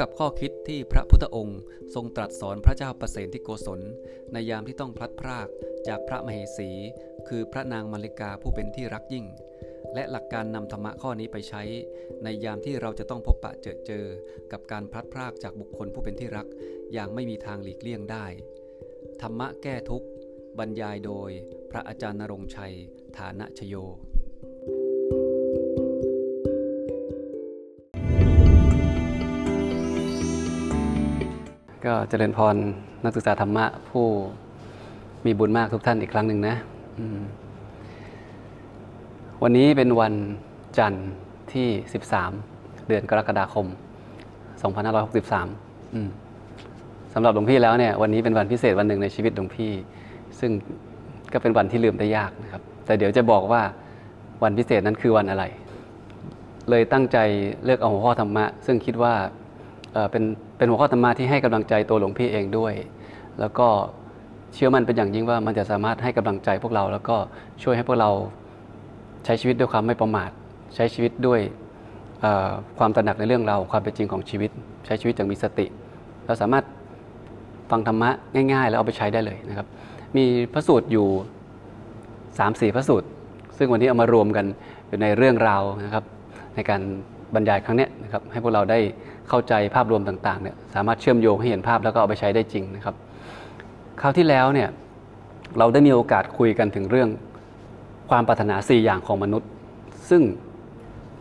กับข้อคิดที่พระพุทธองค์ ทรงตรัสสอนพระเจ้าประเสนที่โกศล ในยามที่ต้องพลัดพรากจากพระมเหสี คือพระนางมาริกาผู้เป็นที่รักยิ่ง และหลักการนำธรรมะข้อนี้ไปใช้ ในยามที่เราจะต้องพบปะเจอเจอ กับการพลัดพรากจากบุคคลผู้เป็นที่รัก อย่างไม่มีทางหลีกเลี่ยงได้ ธรรมะแก้ทุกข์บรรยายโดย พระอาจารย์นรงชัย ฐานะชโย ก็เจริญพรนักศึกษาธรรมะผู้มีบุญมากทุกท่านอีกครั้งหนึ่งนะวันนี้เป็นวันจันทร์ที่ 13 เดือนกรกฎาคม 2563อืมสำหรับหลวงพี่แล้วเนี่ยวันนี้เป็นวันพิเศษวันหนึ่งในชีวิตหลวงพี่ ซึ่งก็เป็นวันที่ลืมได้ยากนะครับ แต่เดี๋ยวจะบอกว่าวันพิเศษนั้นคือวันอะไร เลยตั้งใจเลือกเอาหัวข้อธรรมะ ซึ่งคิดว่า เป็นเป็นหัวข้อธรรมะที่ให้กำลังใจตัวหลวงพี่เองด้วย แล้วก็เชื่อมั่นเป็นอย่างยิ่งว่ามันจะสามารถให้กำลังใจพวกเรา แล้วก็ช่วยให้พวกเราใช้ชีวิตด้วยความไม่ประมาท ใช้ชีวิตด้วยความตระหนักในเรื่องราวความเป็นจริงของชีวิต ใช้ชีวิตอย่างมีสติ เราสามารถฟังธรรมะง่ายๆ แล้วเอาไปใช้ได้เลยนะครับ มีพระสูตรอยู่สามสี่พระสูตร ซึ่งวันนี้เอามารวมกันอยู่ในเรื่องราวนะครับ ในการบรรยายครั้งนี้นะครับให้พวกเราได้ เข้าใจภาพรวมต่างๆเนี่ยสามารถเชื่อมโยงให้เห็นภาพแล้วก็เอาไปใช้ได้จริงนะครับ คราวที่แล้วเนี่ยเราได้มีโอกาสคุยกันถึงเรื่องความปรารถนาสี่อย่างของมนุษย์ ซึ่ง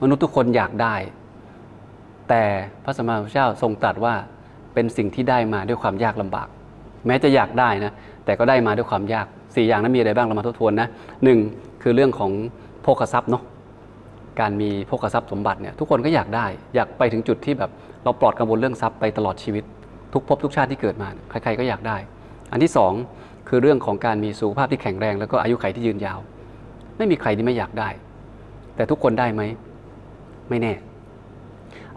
มนุษย์ทุกคนอยากได้ แต่พระสัมมาสัมพุทธเจ้าทรงตรัสว่าเป็นสิ่งที่ได้มาด้วยความยากลำบาก แม้จะอยากได้นะแต่ก็ได้มาด้วยความยากสี่อย่างนั้นมีอะไรบ้างเรามาทบทวนนะหนึ่งคือเรื่องของโภคทรัพย์เนาะ การมีโภคทรัพย์สมบัติเนี่ยทุกคนก็อยากได้ อยากไปถึงจุดที่แบบเราปลอดกังวลเรื่องทรัพย์ไปตลอดชีวิต ทุกภพทุกชาติที่เกิดมาใครๆก็อยากได้ อันที่สองคือเรื่องของการมีสุขภาพที่แข็งแรง แล้วก็อายุขัยที่ยืนยาว ไม่มีใครที่ไม่อยากได้ แต่ทุกคนได้ไหมไม่แน่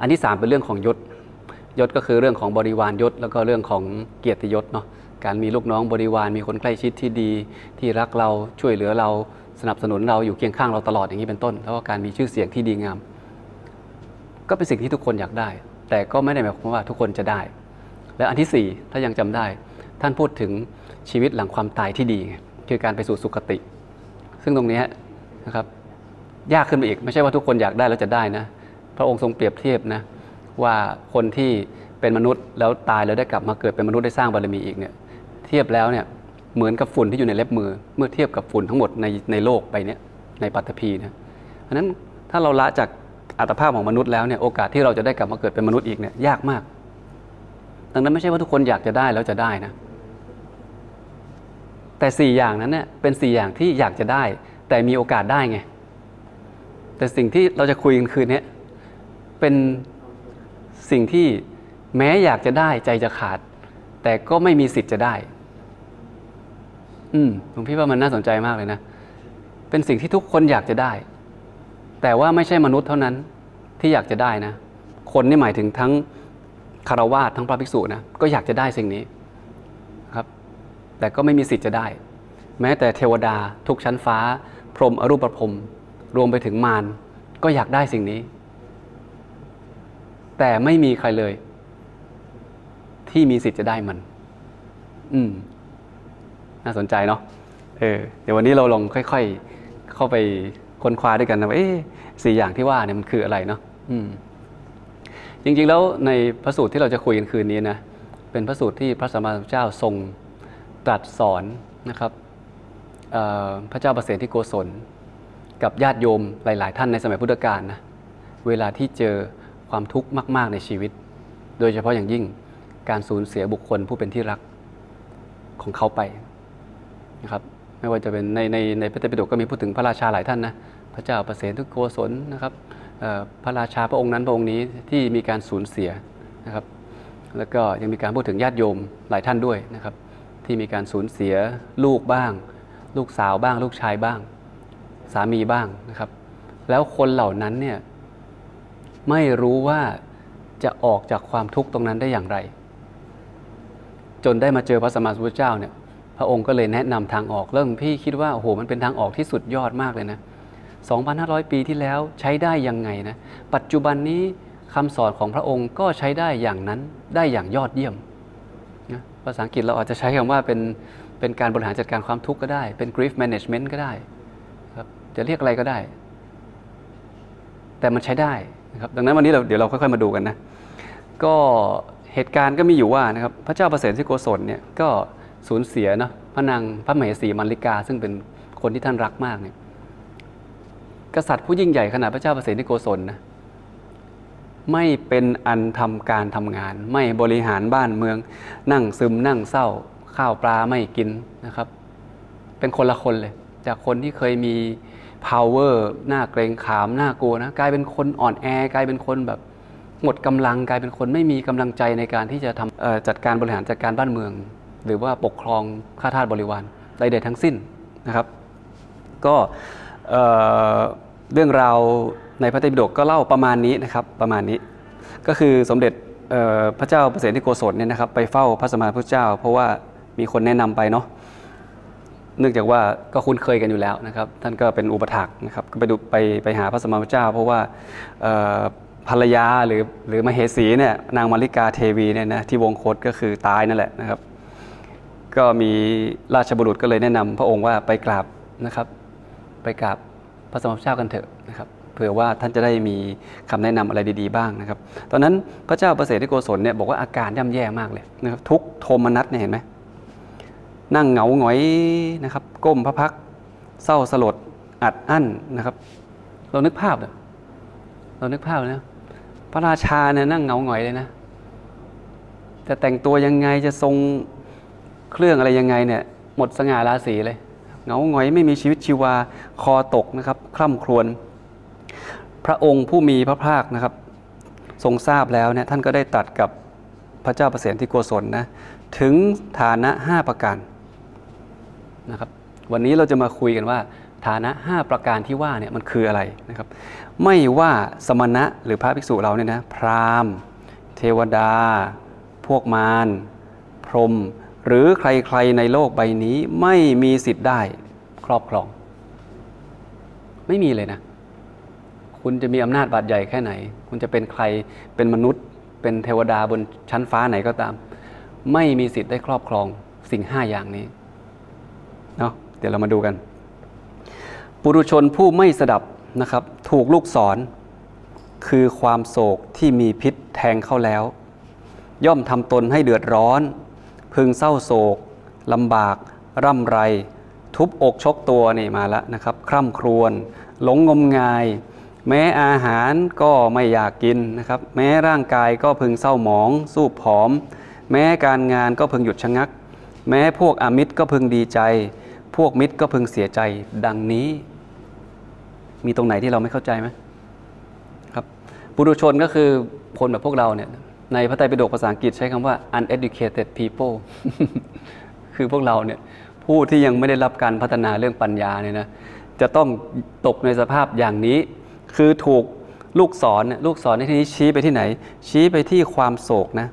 อันที่สามเป็นเรื่องของยศยศก็คือเรื่องของบริวารยศ แล้วก็เรื่องของเกียรติยศเนาะการมีลูกน้องบริวารมีคนใกล้ชิดที่ดี ที่รักเราช่วยเหลือเรา สนับสนุนเราอยู่เคียงข้างเราตลอดอย่างนี้เป็นต้น แล้วก็การมีชื่อเสียงที่ดีงาม ก็เป็นสิ่งที่ทุกคนอยากได้ แต่ก็ไม่ได้หมายความว่าทุกคนจะได้ และอันที่สี่ถ้ายังจำได้ ท่านพูดถึงชีวิตหลังความตายที่ดีไงคือการไปสู่สุคติ ซึ่งตรงนี้นะครับยากขึ้นไปอีก ไม่ใช่ว่าทุกคนอยากได้แล้วจะได้นะ พระองค์ทรงเปรียบเทียบนะว่าคนที่เป็นมนุษย์แล้วตายแล้วได้กลับมาเกิดเป็นมนุษย์ได้สร้างบารมีอีกเนี่ยเทียบแล้วเนี่ย เหมือนกับฝุ่นที่อยู่ในเล็บมือ เมื่อเทียบกับฝุ่นทั้งหมดในในโลกไปเนี่ยในปัตตภีนะเพราะนั้นถ้าเราละจากอัตภาพของมนุษย์แล้วเนี่ยโอกาสที่เราจะได้กลับมาเกิดเป็นมนุษย์อีกเนี่ยยากมาก ดังนั้นไม่ใช่ว่าทุกคนอยากจะได้แล้วจะได้นะแต่สี่อย่างนั้นเนี่ยเป็นสี่อย่างที่อยากจะได้ แต่มีโอกาสได้ไงแต่สิ่งที่เราจะคุยกันคืนนี้เป็นสิ่งที่แม้อยากจะได้ใจจะขาด แต่ก็ไม่มีสิทธิ์จะได้ อืมผมพี่ว่ามันน่าสนใจมากเลยนะ เป็นสิ่งที่ทุกคนอยากจะได้ แต่ว่าไม่ใช่มนุษย์เท่านั้นที่อยากจะได้นะ คนนี่หมายถึงทั้งคารวาสทั้งพระภิกษุนะก็อยากจะได้สิ่งนี้ครับ แต่ก็ไม่มีสิทธิ์จะได้ แม้แต่เทวดาทุกชั้นฟ้า พรหมอรูปพรมรวมไปถึงมารก็อยากได้สิ่งนี้ แต่ไม่มีใครเลย ที่มีสิทธิ์จะได้มัน อืม น่าสนใจเนาะเออเดี๋ยววันนี้เราลองค่อย ๆ เข้าไปค้นคว้าด้วยกันนะว่าเอ๊สี่อย่างที่ว่าเนี่ยมันคืออะไรเนาะอืมจริงๆแล้วในพระสูตรที่เราจะคุยกันคืนนี้นะเป็นพระสูตรที่พระสัมมาสัมพุทธเจ้าทรงตรัสสอนนะครับพระเจ้าประเสริฐที่โกศล กับญาติโยมหลาย ๆ ท่านในสมัยพุทธกาลนะเวลาที่เจอความทุกข์มาก ๆ ในชีวิต โดยเฉพาะอย่างยิ่งการสูญเสียบุคคลผู้เป็นที่รักของเขาไป นะครับไม่ว่าจะเป็นในในในพระเตปิฎกก็มีพูดถึงพระราชาหลายท่านนะพระเจ้าประเสริฐทุกโกศลนะครับพระราชาพระองค์นั้นพระองค์นี้ที่มีการสูญเสียนะครับแล้วก็ยังมีการพูดถึงญาติโยมหลายท่านด้วยนะครับ ที่มีการสูญเสียลูกบ้าง ลูกสาวบ้าง ลูกชายบ้าง สามีบ้างนะครับ แล้วคนเหล่านั้นเนี่ยไม่รู้ว่าจะออกจากความทุกข์ตรงนั้นได้อย่างไร จนได้มาเจอพระสัมมาสัมพุทธเจ้าเนี่ย พระองค์ก็เลยแนะนำทางออกเรื่องพี่คิดว่าโอ้โหมันเป็นทางออกที่สุดยอดมากเลยนะ 2,500 ปีที่แล้วใช้ได้ยังไงนะ ปัจจุบันนี้คำสอนของพระองค์ก็ใช้ได้อย่างนั้นได้อย่างยอดเยี่ยมนะภาษาอังกฤษเราอาจจะใช้คำว่าเป็นเป็นการบริหารจัดการความทุกข์ก็ได้ เป็น grief management ก็ได้ครับจะเรียกอะไรก็ได้ แต่มันใช้ได้นะครับดังนั้นวันนี้เราเดี๋ยวเราค่อยๆมาดูกันนะก็เหตุการณ์ก็มีอยู่ว่านะครับพระเจ้าประเสริฐที่โกศลเนี่ยก็ สูญเสียเนาะพระนางพระมเหสีมัลลิกา ซึ่งเป็นคนที่ท่านรักมากเนี่ยกษัตริย์ผู้ยิ่งใหญ่ขนาดพระเจ้าประเสริฐที่โกศลนะไม่เป็นอันทำการทำงาน ไม่บริหารบ้านเมือง นั่งซึมนั่งเศร้า ข้าวปลาไม่กินนะครับ เป็นคนละคนเลย จากคนที่เคยมี power หน้าเกรงขามหน้ากลัวนะกลายเป็นคนอ่อนแอกลายเป็นคนแบบหมดกำลังกลายเป็นคนไม่มีกำลังใจในการที่จะทำจัดการบริหารจัดการบ้านเมือง หรือว่าปกครองข้าทาสบริวารใดๆทั้งสิ้นนะครับ ก็เอ่อเรื่องราวในพระไตรปิฎกก็เล่าประมาณนี้นะครับประมาณนี้ ก็คือสมเด็จพระเจ้าประเสริฐที่โกศลเนี่ยนะครับไปเฝ้าพระสมมาพุทธเจ้า เพราะว่ามีคนแนะนำไปเนาะเนื่องจากว่าก็คุ้นเคยกันอยู่แล้วนะครับ ท่านก็เป็นอุปถักนะครับก็ไปดูไปไปหาพระสมมาพุทธเจ้า เพราะว่าภรรยาหรือหรือมเหสีเนี่ยนางมาริกาเทวีเนี่ยนะที่วงคตก็คือตายนั่นแหละนะครับ ก็มีราชบุรุษก็เลยแนะนำพระองค์ว่าไปกราบนะครับ ไปกราบพระสมมาพุทธเจ้ากันเถอะนะครับเผื่อว่าท่านจะได้มีคำแนะนำอะไรดีๆบ้างนะครับ ตอนนั้นพระเจ้าประเสริฐที่โกศลเนี่ยบอกว่าอาการย่ำแย่มากเลยนะครับ ทุกโทมนัสเนี่ยเห็นไหมนั่งเหงาหงอยนะครับ ก้มพระพักเศร้าสลดอัดอั้นนะครับ เรานึกภาพเลยเรานึกภาพนะพระราชาเนี่ยนั่งเหงาหงอยเลยนะจะแต่งตัวยังไงจะทรง เครื่องอะไรยังไงเนี่ยหมดสง่าราศีเลยเงาหงอยไม่มีชีวิตชีวาคอตกนะครับคร่ำครวญพระองค์ผู้มีพระภาคนะครับ ทรงทราบแล้วเนี่ยท่านก็ได้ตัดกับพระเจ้าประเสริฐที่โกศลนะถึงฐานะ 5 ประการนะครับวันนี้เราจะมาคุยกันว่า ฐานะ 5 ประการที่ว่าเนี่ยมันคืออะไรนะครับ ไม่ว่าสมณะหรือพระภิกษุเราเนี่ยนะพราหมณ์ เทวดา พวกมาร พรหม หรือใครๆในโลกใบนี้ไม่มีสิทธิ์ได้ครอบครอง ไม่มีเลยนะ คุณจะมีอำนาจบาดใหญ่แค่ไหน คุณจะเป็นใครเป็นมนุษย์ เป็นเทวดาบนชั้นฟ้าไหนก็ตาม ไม่มีสิทธิ์ได้ครอบครองสิ่งห้าอย่างนี้เนาะเดี๋ยวเรามาดูกัน ปุรุชนผู้ไม่สดับนะครับ ถูกลูกศรคือความโศกที่มีพิษแทงเข้าแล้ว ย่อมทำตนให้เดือดร้อน พึงเศร้าโศกลำบาก ร่ำไร ทุบอกชกตัวนี่มาแล้วนะครับ คร่ำครวญหลงงมงาย แม้อาหารก็ไม่อยากกินนะครับ แม้ร่างกายก็พึงเศร้าหมอง สู้ผอม แม้การงานก็พึงหยุดชะงัก แม้พวกอมิตรก็พึงดีใจ พวกมิตรก็พึงเสียใจดังนี้ มีตรงไหนที่เราไม่เข้าใจไหมครับปุถุชนก็คือคนแบบพวกเราเนี่ย ในพระไตรปิฎกภาษาอังกฤษใช้คำว่า uneducated people คือพวกเราเนี่ยผู้ที่ยังไม่ได้รับการพัฒนาเรื่องปัญญาเนี่ยนะจะต้องตกในสภาพอย่างนี้ คือถูกลูกศรเนี่ยลูกศรในที่นี้ชี้ไปที่ไหน ชี้ไปที่ความโศกนะ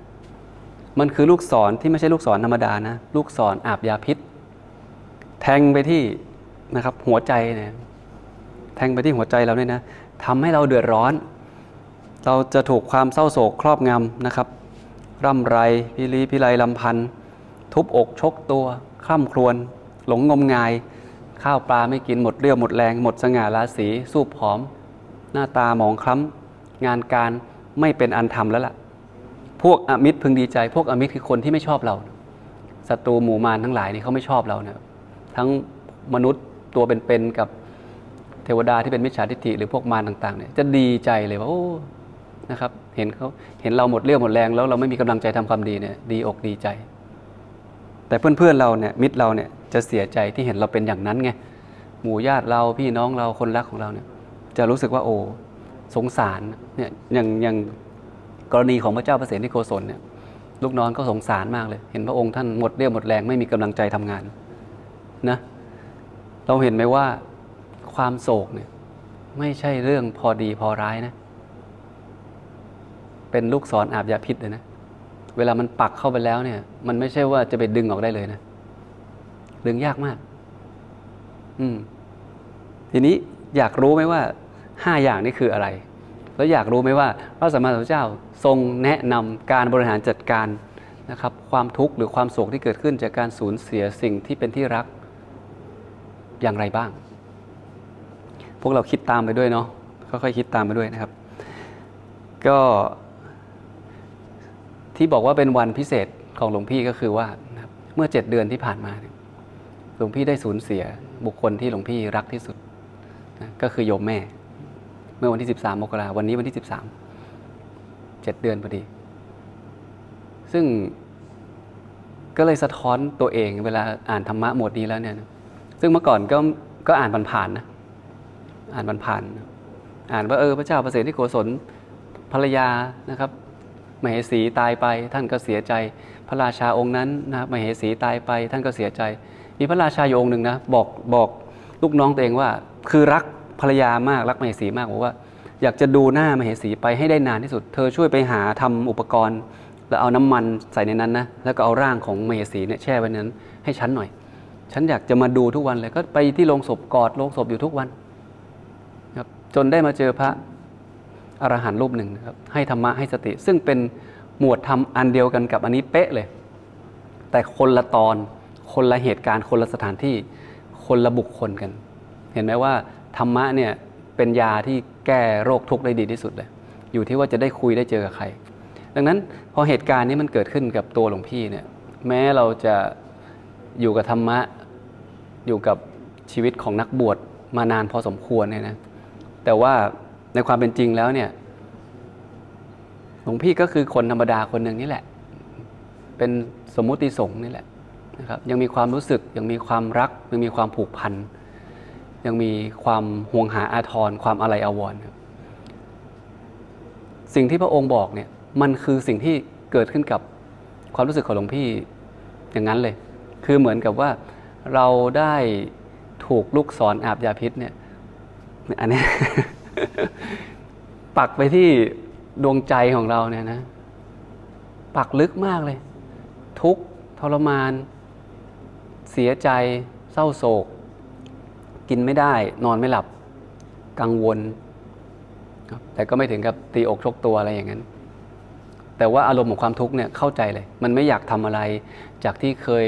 มันคือลูกศรที่ไม่ใช่ลูกศรธรรมดานะลูกศรอาบยาพิษ แทงไปที่นะครับหัวใจเนี่ยแทงไปที่หัวใจเราเนี่ยนะทำให้เราเดือดร้อน เราจะถูกความเศร้าโศกครอบงำนะครับ ร่ำไรพิรีพิไรลำพันธ์ทุบอกชกตัวคร่ำครวญหลงงมงาย ข้าวปลาไม่กินหมดเรี่ยวหมดแรง หมดสง่าราศีสูบผอม หน้าตาหมองคล้ำ งานการไม่เป็นอันทำแล้วล่ะ พวกอมิตรพึงดีใจ พวกอมิตรคือคนที่ไม่ชอบเราศัตรูหมู่มารทั้งหลายนี่เขาไม่ชอบเราเนะทั้งมนุษย์ตัวเป็นๆกับเทวดาที่เป็นมิจฉาทิฏฐิหรือพวกมารต่างๆเนี่ยจะดีใจเลยว่าโอ้ นะครับ เห็นเขาเห็นเราหมดเรี่ยวหมดแรง แล้วเราไม่มีกำลังใจทำความดีเนี่ยดีอกดีใจ แต่เพื่อนๆเราเนี่ยมิตรเราเนี่ยจะเสียใจที่เห็นเราเป็นอย่างนั้นไงหมู่ญาติเราพี่น้องเราคนรักของเราเนี่ย จะรู้สึกว่าโอ้สงสารเนี่ยอย่างอย่างกรณีของพระเจ้าประเสริฐที่โกศลเนี่ยลูกน้องก็สงสารมากเลย เห็นพระองค์ท่านหมดเรี่ยวหมดแรงไม่มีกำลังใจทำงานนะเราเห็นไหมว่าความโศกเนี่ยไม่ใช่เรื่องพอดีพอร้ายนะ เป็นลูกศรอาบยาพิษเลยนะ เวลามันปักเข้าไปแล้วเนี่ย มันไม่ใช่ว่าจะไปดึงออกได้เลยนะ ดึงยากมาก อืม ทีนี้อยากรู้ไหมว่าห้าอย่างนี้คืออะไร แล้วอยากรู้ไหมว่าพระสัมมาสัมพุทธเจ้าทรงแนะนำการบริหารจัดการนะครับ ความทุกข์หรือความโศกที่เกิดขึ้นจากการสูญเสียสิ่งที่เป็นที่รักอย่างไรบ้าง พวกเราคิดตามไปด้วยเนาะค่อยๆคิดตามไปด้วยนะครับ ก็ ที่บอกว่าเป็นวันพิเศษของหลวงพี่ก็คือว่าเมื่อเจ็ดเดือนที่ผ่านมาหลวงพี่ได้สูญเสียบุคคลที่หลวงพี่รักที่สุดนะก็คือโยมแม่ เมื่อวันที่ 13 มกราวันนี้วันที่ 13เจ็ดเดือนพอดี ซึ่งก็เลยสะท้อนตัวเองเวลาอ่านธรรมะหมวดนี้แล้วเนี่ยนะซึ่งเมื่อก่อนก็ก็อ่านผ่านๆนะอ่านผ่านๆนอ่านว่าเออพระเจ้าประเสริฐที่โกศลภรรยานะครับ มเหสีตายไปท่านก็เสียใจ พระราชาองค์นั้นนะมเหสีตายไปท่านก็เสียใจ มีพระราชาอยู่องค์หนึ่งนะบอกบอกลูกน้องตัวเองว่า คือรักภรรยามากรักมเหสีมากบอกว่า อยากจะดูหน้ามเหสีไปให้ได้นานที่สุด เธอช่วยไปหาทำอุปกรณ์ แล้วเอาน้ำมันใส่ในนั้นนะแล้วก็เอาร่างของมเหสีเนี่ยแช่ไว้ในนั้น ให้ฉันหน่อย ฉันอยากจะมาดูทุกวันเลยก็ไปที่โรงศพกอดโรงศพอยู่ทุกวันครับจนได้มาเจอพระ อรหันต์รูปหนึ่งนะครับให้ธรรมะให้สติ ซึ่งเป็นหมวดธรรมอันเดียวกันกับอันนี้เป๊ะเลย แต่คนละตอนคนละเหตุการณ์ คนละสถานที่คนละบุคคลกัน เห็นไหมว่าธรรมะเนี่ยเป็นยาที่แก้โรคทุกข์ได้ดีที่สุดเลย อยู่ที่ว่าจะได้คุยได้เจอกับใคร ดังนั้นพอเหตุการณ์นี้มันเกิดขึ้นกับตัวหลวงพี่เนี่ยแม้เราจะอยู่กับธรรมะอยู่กับชีวิตของนักบวชมานานพอสมควรเนี่ยนะแต่ว่า ในความเป็นจริงแล้วเนี่ยหลวงพี่ก็คือคนธรรมดาคนหนึ่งนี่แหละ เป็นสมมุติสงฆ์นี่แหละนะครับยังมีความรู้สึกยังมีความรักยังมีความผูกพันยังมีความห่วงหาอาทรความอะไรอาวรณ์สิ่งที่พระองค์บอกเนี่ยมันคือสิ่งที่เกิดขึ้นกับความรู้สึกของหลวงพี่อย่างนั้นเลย คือเหมือนกับว่าเราได้ถูกลูกศรอาบยาพิษเนี่ยอันนี้ ปักไปที่ดวงใจของเราเนี่ยนะ ปักลึกมากเลย ทุกทรมาน เสียใจ เศร้าโศก กินไม่ได้ นอนไม่หลับ กังวล แต่ก็ไม่ถึงกับตีอกชกตัวอะไรอย่างนั้น แต่ว่าอารมณ์ของความทุกข์เนี่ยเข้าใจเลย มันไม่อยากทำอะไร จากที่เคย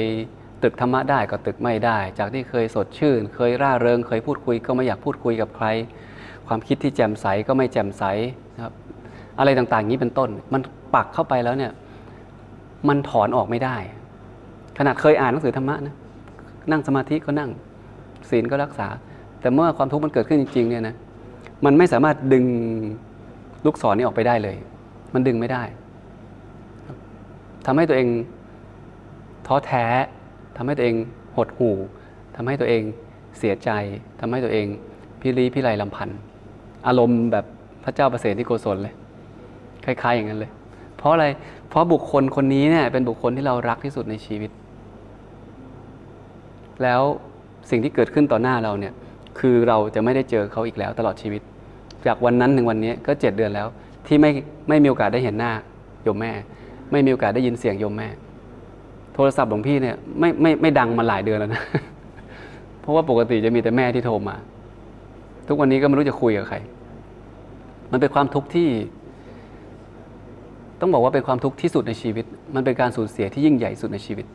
ตึกธรรมะได้ก็ตึกไม่ได้ จากที่เคยสดชื่น เคยร่าเริง เคยพูดคุยก็ไม่อยากพูดคุยกับใคร ความคิดที่แจ่มใสก็ไม่แจ่มใสนะครับอะไรต่างๆนี้เป็นต้น มันปักเข้าไปแล้วเนี่ยมันถอนออกไม่ได้ ขนาดเคยอ่านหนังสือธรรมะนะนั่งสมาธิก็นั่งศีลก็รักษา แต่เมื่อความทุกข์มันเกิดขึ้นจริงๆเนี่ยนะมันไม่สามารถดึงลูกศรนี้ออกไปได้เลย มันดึงไม่ได้ทำให้ตัวเองท้อแท้ทำให้ตัวเองหดหู่ทำให้ตัวเองเสียใจทำให้ตัวเองพิรีพิไรลำพันธ์ อารมณ์แบบพระเจ้าประเสริฐที่โกศลเลย คล้าย ๆ อย่างนั้นเลย เพราะอะไร เพราะบุคคลคนนี้เนี่ยเป็นบุคคลที่เรารักที่สุดในชีวิต แล้วสิ่งที่เกิดขึ้นต่อหน้าเราเนี่ย คือเราจะไม่ได้เจอเขาอีกแล้วตลอดชีวิต จากวันนั้นถึงวันนี้ก็เจ็ดเดือนแล้ว ที่ไม่ไม่มีโอกาสได้เห็นหน้าโยมแม่ ไม่มีโอกาสได้ยินเสียงโยมแม่ โทรศัพท์หลวงพี่เนี่ยไม่ไม่ไม่ดังมาหลายเดือนแล้วนะ เพราะว่าปกติจะมีแต่แม่ที่โทรมา ทุกวันนี้ก็ไม่รู้จะคุยกับใคร มันเป็นความทุกข์ที่ ต้องบอกว่าเป็นความทุกข์ที่สุดในชีวิต มันเป็นการสูญเสียที่ยิ่งใหญ่สุดในชีวิต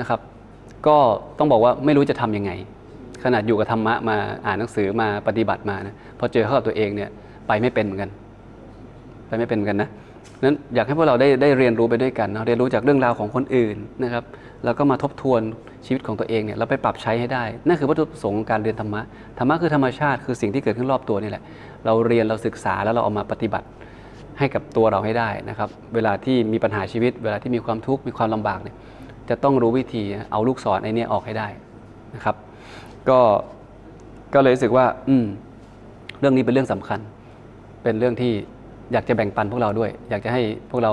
นะครับ ก็ต้องบอกว่าไม่รู้จะทํำยังไง ขนาดอยู่กับธรรมะมาอ่านหนังสือมาปฏิบัติมานะพอเจอเข้ากับตัวเองเนี่ยไปไม่เป็นเหมือนกัน ไปไม่เป็นเหมือนกันนะนั้นอยากให้พวกเราได้ได้เรียนรู้ไปด้วยกันเนาะเรียนรู้จากเรื่องราวของคนอื่นนะครับ แล้วก็มาทบทวนชีวิตของตัวเองเนี่ยเราไปปรับใช้ให้ได้ นั่นคือวัตถุประสงค์ของการเรียนธรรมะธรรมะคือธรรมชาติคือสิ่งที่เกิดขึ้นรอบตัวนี่แหละ เราเรียนเราศึกษาแล้วเราเอามาปฏิบัติให้กับตัวเราให้ได้นะครับ เวลาที่มีปัญหาชีวิต เวลาที่มีความทุกข์มีความลำบากเนี่ยจะต้องรู้วิธีเอาลูกศรไอ้นี่ออกให้ได้นะครับ ก็ก็เลยรู้สึกว่า อืม เรื่องนี้เป็นเรื่องสำคัญ เป็นเรื่องที่อยากจะแบ่งปันพวกเราด้วย อยากจะให้พวกเรา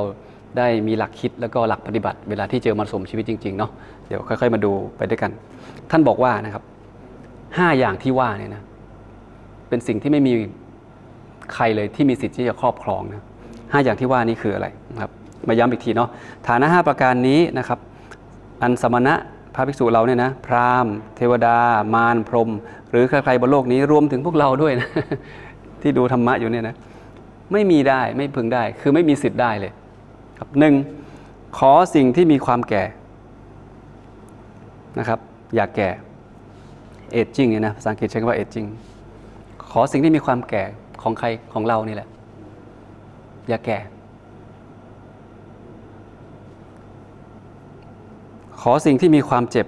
ได้มีหลักคิดแล้วก็หลักปฏิบัติ เวลาที่เจอมรสุมชีวิตจริงๆเนาะเดี๋ยวค่อย ๆ มาดูไปด้วยกัน ท่านบอกว่านะครับห้าอย่างที่ว่าเนี่ยนะเป็นสิ่งที่ไม่มี ใครเลยที่มีสิทธิ์ที่จะครอบครองนะห้าอย่างที่ว่านี้คืออะไรนะครับมาย้ำอีกทีเนาะฐานะห้าประการนี้นะครับ อันสมณะพระภิกษุเราเนี่ยนะพราหมณ์ เทวดา มารพรหมหรือใครๆบนโลกนี้รวมถึงพวกเราด้วยนะที่ดูธรรมะอยู่เนี่ยนะไม่มีได้ไม่พึงได้ คือไม่มีสิทธิ์ได้เลย ครับหนึ่งขอสิ่งที่มีความแก่นะครับ อย่าแก่เอจจิ้งเนี่ยนะภาษาอังกฤษใช้คำว่าเอจจิ้งขอสิ่งที่มีความแก่ ของใครของเรานี่แหละ อย่าแก่ ขอสิ่งที่มีความเจ็บ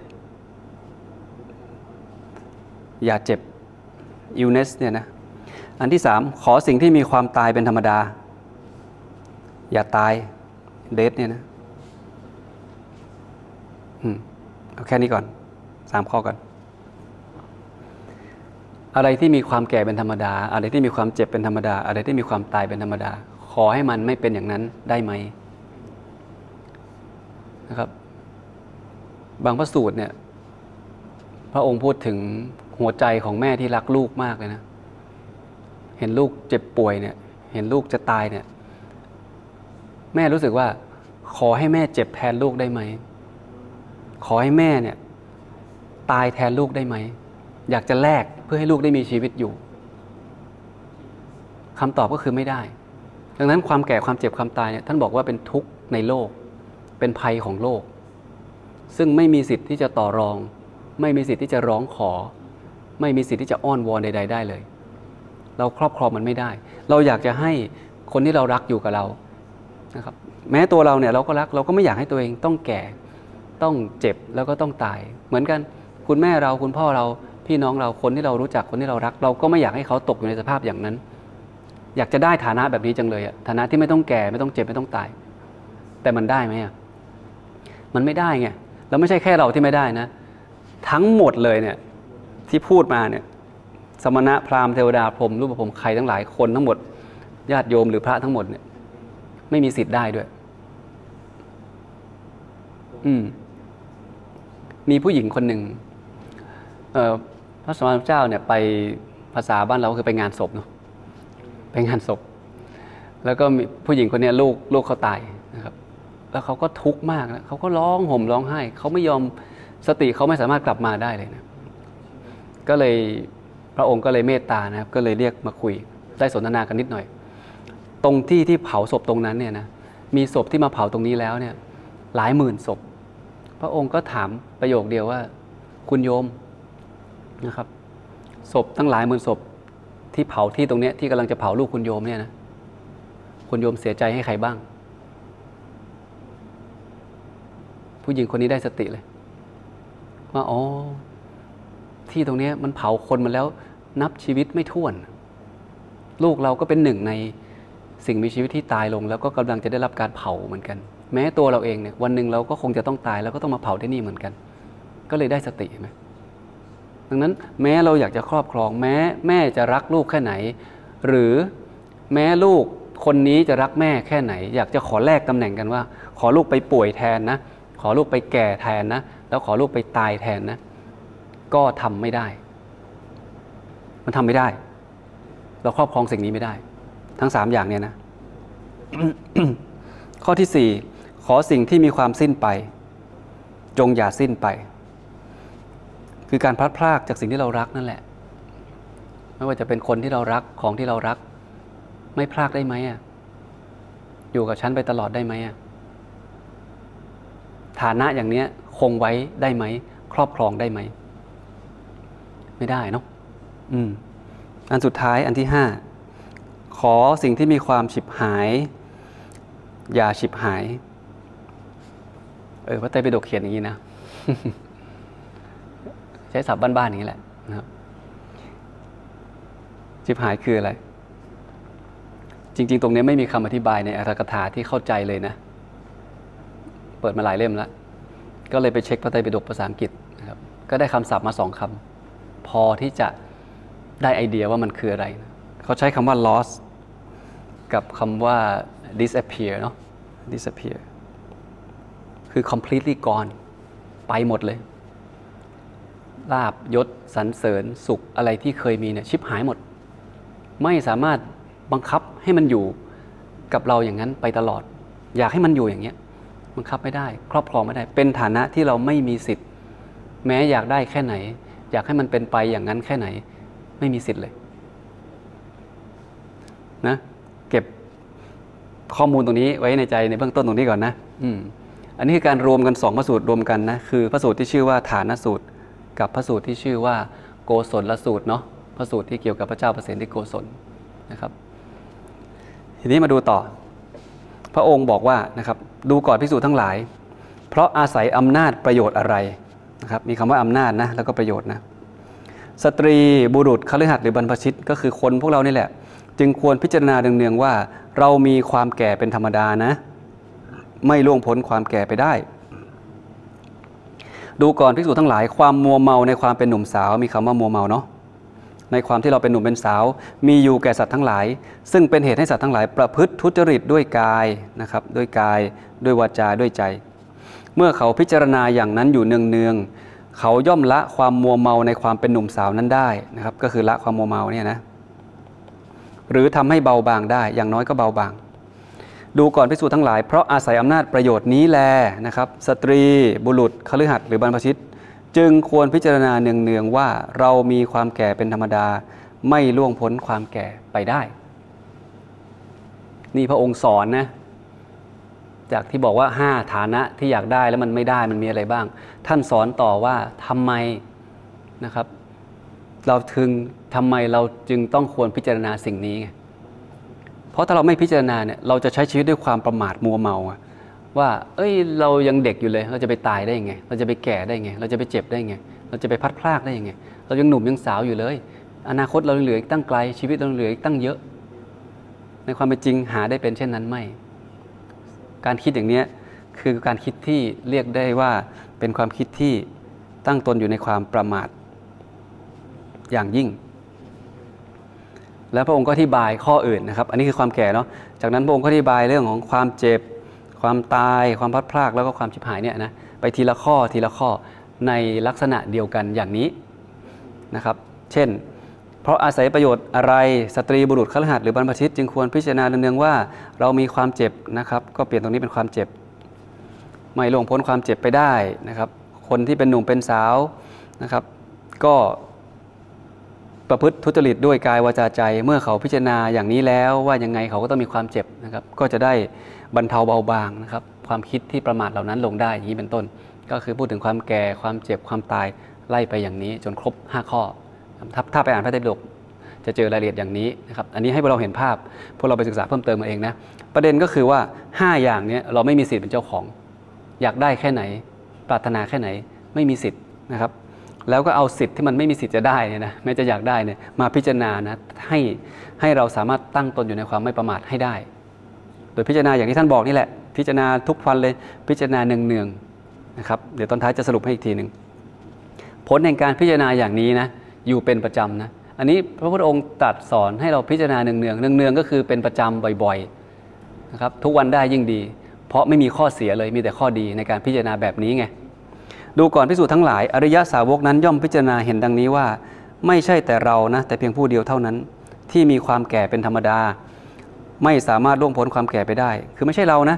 อย่าเจ็บอิลเนสเนี่ยนะ อันที่สามขอสิ่งที่มีความตายเป็นธรรมดา อย่าตายเดทเนี่ยนะ อืม เอาแค่นี้ก่อนสามข้อก่อน อะไรที่มีความแก่เป็นธรรมดา อะไรที่มีความเจ็บเป็นธรรมดา อะไรที่มีความตายเป็นธรรมดา ขอให้มันไม่เป็นอย่างนั้นได้ไหมนะครับ บางพระสูตรเนี่ย พระองค์พูดถึงหัวใจของแม่ที่รักลูกมากเลยนะ เห็นลูกเจ็บป่วยเนี่ย เห็นลูกจะตายเนี่ย แม่รู้สึกว่า ขอให้แม่เจ็บแทนลูกได้ไหม ขอให้แม่เนี่ย ตายแทนลูกได้ไหม อยากจะแลก เพื่อให้ลูกได้มีชีวิตอยู่คำตอบก็คือไม่ได้ ดังนั้นความแก่ความเจ็บความตายเนี่ยท่านบอกว่าเป็นทุกข์ในโลก เป็นภัยของโลก ซึ่งไม่มีสิทธิ์ที่จะต่อรอง ไม่มีสิทธิ์ที่จะร้องขอ ไม่มีสิทธิ์ที่จะอ้อนวอนใด ๆ ได้เลย เราครอบครองมันไม่ได้ เราอยากจะให้คนที่เรารักอยู่กับเรานะครับแม้ตัวเราเนี่ยเราก็รักเราก็ไม่อยากให้ตัวเองต้องแก่ต้องเจ็บแล้วก็ต้องตาย เหมือนกันคุณแม่เราคุณพ่อเรา พี่น้องเราคนที่เรารู้จักคนที่เรารัก เราก็ไม่อยากให้เขาตกอยู่ในสภาพอย่างนั้น อยากจะได้ฐานะแบบนี้จังเลยอะฐานะที่ไม่ต้องแก่ไม่ต้องเจ็บไม่ต้องตาย แต่มันได้ไหมอะมันไม่ได้ไงแล้วไม่ใช่แค่เราที่ไม่ได้นะ ทั้งหมดเลยเนี่ยที่พูดมาเนี่ยสมณะพราหมณ์เทวดาพรหมรูปพรหมใครทั้งหลายคนทั้งหมดญาติโยมหรือพระทั้งหมดเนี่ยไม่มีสิทธิ์ได้ด้วย อืม มีผู้หญิงคนหนึ่งพ ระสมณเจ้าเนี่ยไปภาษาบ้านเราคือไปงานศพเนาะไปงานศพ แล้วก็มีผู้หญิงคนนี้ลูกลูกเขาตายนะครับ แล้วเขาก็ทุกข์มากนะเขาก็ร้องห่มร้องไห้เขาไม่ยอมสติเขาไม่สามารถกลับมาได้เลยนะก็เลยพระองค์ก็เลยเมตตานะครับ ก็เลยเรียกมาคุยได้สนทนากันนิดหน่อย ตรงที่ที่เผาศพตรงนั้นเนี่ยนะมีศพที่มาเผาตรงนี้แล้วเนี่ย หลายหมื่นศพ พระองค์ก็ถามประโยคเดียวว่า คุณโยม นะครับศพทั้งหลายหมื่นศพที่เผาที่ตรงนี้ที่กำลังจะเผาลูกคุณโยมเนี่ยนะคุณโยมเสียใจให้ใครบ้าง ผู้หญิงคนนี้ได้สติเลย ว่าอ๋อที่ตรงนี้มันเผาคนมาแล้วนับชีวิตไม่ถ้วน ลูกเราก็เป็นหนึ่งในสิ่งมีชีวิตที่ตายลง แล้วก็กำลังจะได้รับการเผาเหมือนกัน แม้ตัวเราเองเนี่ยวันหนึ่งเราก็คงจะต้องตายแล้วก็ต้องมาเผาที่นี่เหมือนกัน ก็เลยได้สติไหม ดังนั้นแม้เราอยากจะครอบครอง แม้แม่จะรักลูกแค่ไหน หรือแม้ลูกคนนี้จะรักแม่แค่ไหน อยากจะขอแลกตำแหน่งกันว่า ขอลูกไปป่วยแทนนะ ขอลูกไปแก่แทนนะ แล้วขอลูกไปตายแทนนะ ก็ทำไม่ได้ มันทำไม่ได้ เราครอบครองสิ่งนี้ไม่ได้ ทั้งสามอย่างเนี่ยนะ ข้อที่สี่ขอสิ่งที่มีความสิ้นไป จงอย่าสิ้นไป คือการพลัดพรากจากสิ่งที่เรารักนั่นแหละ ไม่ว่าจะเป็นคนที่เรารักของที่เรารัก ไม่พลากได้ไหมอะอยู่กับฉันไปตลอดได้ไหมอะฐานะอย่างเนี้ยคงไว้ได้ไหม ครอบครองได้ไหม ไม่ได้เนาะอืม อันสุดท้ายอันที่ห้าขอสิ่งที่มีความฉิบหาย อย่าฉิบหาย เออพระไตรปิฎกเขียนอย่างนี้นะ ใช้ศัพท์บ้านๆอย่างนี้แหละนะครับฉิบหายคืออะไร จริง ๆ ตรงนี้ไม่มีคำอธิบายในอารกถาที่เข้าใจเลยนะ เปิดมาหลายเล่มแล้ว ก็เลยไปเช็คพระไตรปิฎกภาษาอังกฤษนะครับ ก็ได้คำศัพท์มาสองคำพอที่จะได้ไอเดียว่ามันคืออะไรนะเขาใช้คำว่า loss กับคำว่า disappear เนาะ disappear คือ completely gone ไปหมดเลย ลาบยศสรรเสริญสุขอะไรที่เคยมีเนี่ยชิบหายหมด ไม่สามารถบังคับให้มันอยู่กับเราอย่างนั้นไปตลอด อยากให้มันอยู่อย่างเงี้ยบังคับไม่ได้ ครอบครองไม่ได้ เป็นฐานะที่เราไม่มีสิทธิ์ แม้อยากได้แค่ไหน อยากให้มันเป็นไปอย่างนั้นแค่ไหน ไม่มีสิทธิ์เลยนะเก็บข้อมูลตรงนี้ไว้ในใจในเบื้องต้นตรงนี้ก่อนนะ อืมอันนี้คือการรวมกันสองพระสูตรรวมกันนะ คือพระสูตรที่ชื่อว่าฐานสูตร กับพระสูตรที่ชื่อว่าโกศลสูตรเนาะพระสูตรที่เกี่ยวกับพระเจ้าเปรตที่โกศลนะครับ ทีนี้มาดูต่อ พระองค์บอกว่านะครับดูก่อนพิสูจน์ทั้งหลาย เพราะอาศัยอำนาจประโยชน์อะไรนะครับมีคำว่าอำนาจนะแล้วก็ประโยชน์นะสตรีบุรุษคฤหัสถ์หรือบรรพชิต ก็คือคนพวกเรานี่แหละ จึงควรพิจารณาเนืองๆว่า เรามีความแก่เป็นธรรมดานะ ไม่ล่วงพ้นความแก่ไปได้ ดูก่อนภิกษุทั้งหลายความมัวเมาในความเป็นหนุ่มสาว มีคำว่ามัวเมาเนาะในความที่เราเป็นหนุ่มเป็นสาว มีอยู่แก่สัตว์ทั้งหลาย ซึ่งเป็นเหตุให้สัตว์ทั้งหลาย ประพฤติทุจริตด้วยกายนะครับด้วยกายด้วยวาจาด้วยใจ เมื่อเขาพิจารณาอย่างนั้นอยู่เนืองๆเขาย่อมละความมัวเมาในความเป็นหนุ่มสาวนั้นได้นะครับก็คือละความมัวเมาเนี่ยนะหรือทำให้เบาบางได้อย่างน้อยก็เบาบาง ดูก่อนพิสูจน์ทั้งหลายเพราะอาศัยอำนาจประโยชน์นี้แลนะครับสตรีบุรุษคฤหัสถ์หรือบรรพชิต จึงควรพิจารณาเนืองๆว่าเรามีความแก่เป็นธรรมดา ไม่ล่วงพ้นความแก่ไปได้ นี่พระองค์สอนนะจากที่บอกว่า 5 ฐานะที่อยากได้แล้วมันไม่ได้มันมีอะไรบ้าง ท่านสอนต่อว่าทำไมนะครับ เราถึงทำไมเราจึงต้องควรพิจารณาสิ่งนี้ ราะถ้าเราไม่พิจารณาเนี่ยเราจะใช้ชีวิตด้วยความประมาทมัวเมาว่า เอ้ย เรายังเด็กอยู่เลย เราจะไปตายได้ยังไง เราจะไปแก่ได้ยังไง เราจะไปเจ็บได้ยังไง เราจะไปพัดพลากได้ยังไง เรายังหนุ่มยังสาวอยู่เลย อนาคตเราเหลืออีกตั้งไกล ชีวิตเราเหลืออีกตั้งเยอะ ในความเป็นจริงหาได้เป็นเช่นนั้นไม่ การคิดอย่างนี้คือการคิดที่เรียกได้ว่าเป็นความคิดที่ตั้งตนอยู่ในความประมาทอย่างยิ่ง แล้วพระองค์ก็อธิบายข้ออื่นนะครับ อันนี้คือความแก่เนาะ จากนั้นพระองค์ก็อธิบายเรื่องของความเจ็บ ความตาย ความพัดพลากแล้วก็ความชิบหายเนี่ยนะไปทีละข้อทีละข้อในลักษณะเดียวกันอย่างนี้นะครับ เช่น เพราะอาศัยประโยชน์อะไรสตรีบุรุษคฤหัสถ์หรือบรรพชิต จึงควรพิจารณาเนืองว่าเรามีความเจ็บนะครับ ก็เปลี่ยนตรงนี้เป็นความเจ็บ ไม่ล่วงพ้นความเจ็บไปได้นะครับ คนที่เป็นหนุ่มเป็นสาวนะครับ ก็ ประพฤติทุจริตด้วยกายวาจาใจ เมื่อเขาพิจารณาอย่างนี้แล้วว่ายังไงเขาก็ต้องมีความเจ็บนะครับ ก็จะได้บรรเทาเบาบางนะครับ ความคิดที่ประมาทเหล่านั้นลงได้อย่างนี้เป็นต้น ก็คือพูดถึงความแก่ความเจ็บความตายไล่ไปอย่างนี้ จนครบ 5 ข้อถ้าถ้าไปอ่านพระไตรปิฎกจะเจอรายละเอียดอย่างนี้นะครับอันนี้ให้พวกเราเห็นภาพพวกเราไปศึกษาเพิ่มเติมมาเองนะประเด็นก็คือว่า 5 อย่างนี้เราไม่มีสิทธิ์เป็นเจ้าของ อยากได้แค่ไหน ปรารถนาแค่ไหนไม่มีสิทธิ์นะครับ แล้วก็เอาสิทธิ์ที่มันไม่มีสิทธิ์จะได้เนี่ยนะแม้จะอยากได้เนี่ยมาพิจารณานะให้ให้เราสามารถตั้งตนอยู่ในความไม่ประมาทให้ได้ โดยพิจารณาอย่างที่ท่านบอกนี่แหละ พิจารณาทุกวันเลยพิจารณาเนืองๆนะครับเดี๋ยวตอนท้ายจะสรุปให้อีกทีหนึ่งผลแห่งการพิจารณาอย่างนี้นะอยู่เป็นประจำนะอันนี้พระพุทธองค์ตรัสสอนให้เราพิจารณาเนืองๆเนืองๆก็คือเป็นประจำบ่อยๆนะครับทุกวันได้ยิ่งดี เพราะไม่มีข้อเสียเลยมีแต่ข้อดีในการพิจารณาแบบนี้ไง ดูก่อนพิสูจน์ทั้งหลาย อริยสาวกนั้นย่อมพิจารณาเห็นดังนี้ว่า ไม่ใช่แต่เรานะ แต่เพียงผู้เดียวเท่านั้น ที่มีความแก่เป็นธรรมดา ไม่สามารถล่วงพ้นความแก่ไปได้ คือไม่ใช่เรานะ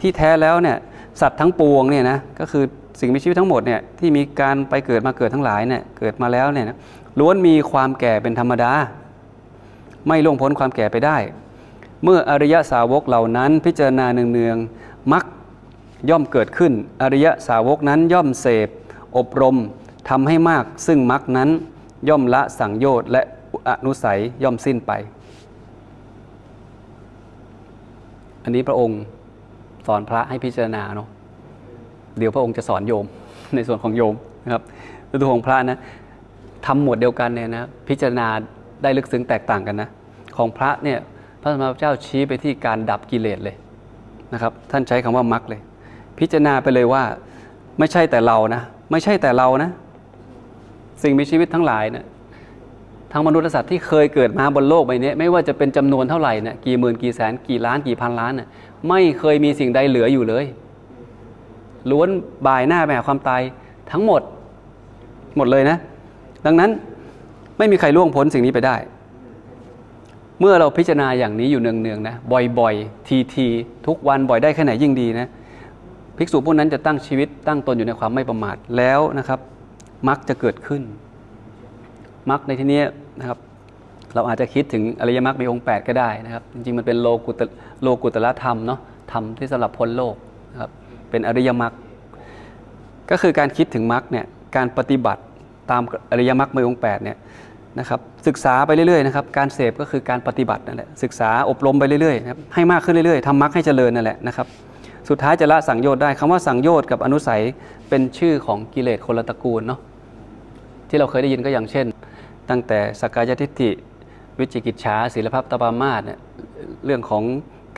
ที่แท้แล้วเนี่ยสัตว์ทั้งปวงเนี่ยนะก็คือสิ่งมีชีวิตทั้งหมดเนี่ยที่มีการไปเกิดมาเกิดทั้งหลายเนี่ยเกิดมาแล้วเนี่ยนะล้วนมีความแก่เป็นธรรมดา ไม่ล่วงพ้นความแก่ไปได้ เมื่ออริยสาวกเหล่านั้นพิจารณาเนืองๆมัก ย่อมเกิดขึ้น อริยสาวกนั้นย่อมเสพ อบรมทำให้มากซึ่งมักนั้นย่อมละสังโยชน์และอนุสัยย่อมสิ้นไป อันนี้พระองค์สอนพระให้พิจารณาเนาะเดี๋ยวพระองค์จะสอนโยมในส่วนของโยมนะครับในตัวของพระนะทำหมวดเดียวกันเนี่ยนะพิจารณาได้ลึกซึ้งแตกต่างกันนะของพระเนี่ยพระสมมาเจ้าชี้ไปที่การดับกิเลสเลยนะครับ ท่านใช้คำว่ามรรคเลย พิจารณาไปเลยว่า ไม่ใช่แต่เรานะ ไม่ใช่แต่เรานะ สิ่งมีชีวิตทั้งหลายเนะทั้งมนุษย์และสัตว์ที่เคยเกิดมาบนโลกใบนี้ไม่ว่าจะเป็นจำนวนเท่าไหร่นะกี่หมื่นกี่แสนกี่ล้านกี่พันล้านนะไม่เคยมีสิ่งใดเหลืออยู่เลย ล้วนบ่ายหน้าไปหาความตายทั้งหมด หมดเลยนะ ดังนั้นไม่มีใครล่วงพ้นสิ่งนี้ไปได้ เมื่อเราพิจารณาอย่างนี้อยู่เนืองๆนะบ่อยๆทีๆทุกวันบ่อยได้แค่ไหนยิ่งดีนะ ภิกษุพวกนั้นจะตั้งชีวิตตั้งตนอยู่ในความไม่ประมาทแล้วนะครับมักจะเกิดขึ้นมักในที่นี้นะครับ เราอาจจะคิดถึงอริยมรรคมีองค์ 8 ก็ได้นะครับ จริงๆมันเป็นโลกุตโลกุตละธรรมเนาะธรรมที่สำหรับพ้นโลกนะครับเป็นอริยมรรคก็คือการคิดถึงมรรคเนี่ยการปฏิบัติตามอริยมรรคมีองค์8เนี่ยนะครับศึกษาไปเรื่อยๆนะครับการเสพก็คือการปฏิบัตินั่นแหละศึกษาอบรมไปเรื่อยๆนะครับให้มากขึ้นเรื่อยๆทำมรรคให้เจริญนั่นแหละนะครับ สุดท้ายจะละสังโยชน์ได้คำว่าสังโยชน์กับอนุสัยเป็นชื่อของกิเลสคนละตระกูลเนาะที่เราเคยได้ยินก็อย่างเช่น ตั้งแต่สกายทิฏฐิวิจิกิจฉาศีลพับตปามาสเนี่ยเรื่องของ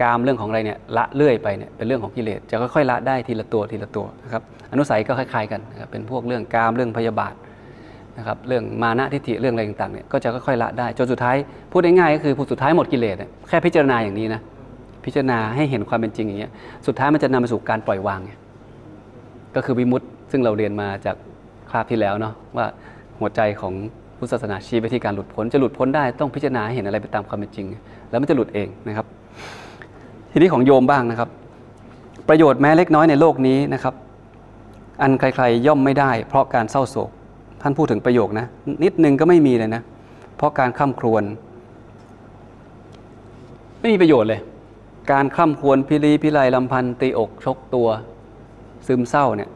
กามเรื่องของอะไรเนี่ยละเลื่อยไปเนี่ยเป็นเรื่องของกิเลสจะค่อยๆละได้ทีละตัวทีละตัวนะครับอนุสัยก็คล้ายๆกันนะครับเป็นพวกเรื่องกามเรื่องพยาบาทนะครับเรื่องมานะทิฏฐิเรื่องอะไรต่างๆเนี่ยก็จะค่อยๆละได้จนสุดท้ายพูดง่ายๆก็คือผู้สุดท้ายหมดกิเลสแค่พิจารณาอย่างนี้นะ พิจารณาให้เห็นความเป็นจริงอย่างเงี้ยสุดท้ายมันจะนำไปสู่การปล่อยวางไงก็คือวิมุตติซึ่งเราเรียนมาจากคราบที่แล้วเนาะว่าหัวใจของพุทธศาสนาชี้ไปที่การหลุดพ้นจะหลุดพ้นได้ต้องพิจารณาเห็นอะไรไปตามความเป็นจริง แล้วมันจะหลุดเองนะครับ ทีนี้ของโยมบ้างนะครับ ประโยชน์แม้เล็กน้อยในโลกนี้นะครับ อันใครๆย่อมไม่ได้ เพราะการเศร้าโศก ท่านพูดถึงประโยคนะ นิดนึงก็ไม่มีเลยนะ เพราะการข้ามครวญไม่มีประโยชน์เลย การข้ามควรพิรีพิไลลำพันตีอกชกตัว ซึมเศร้าเนี่ย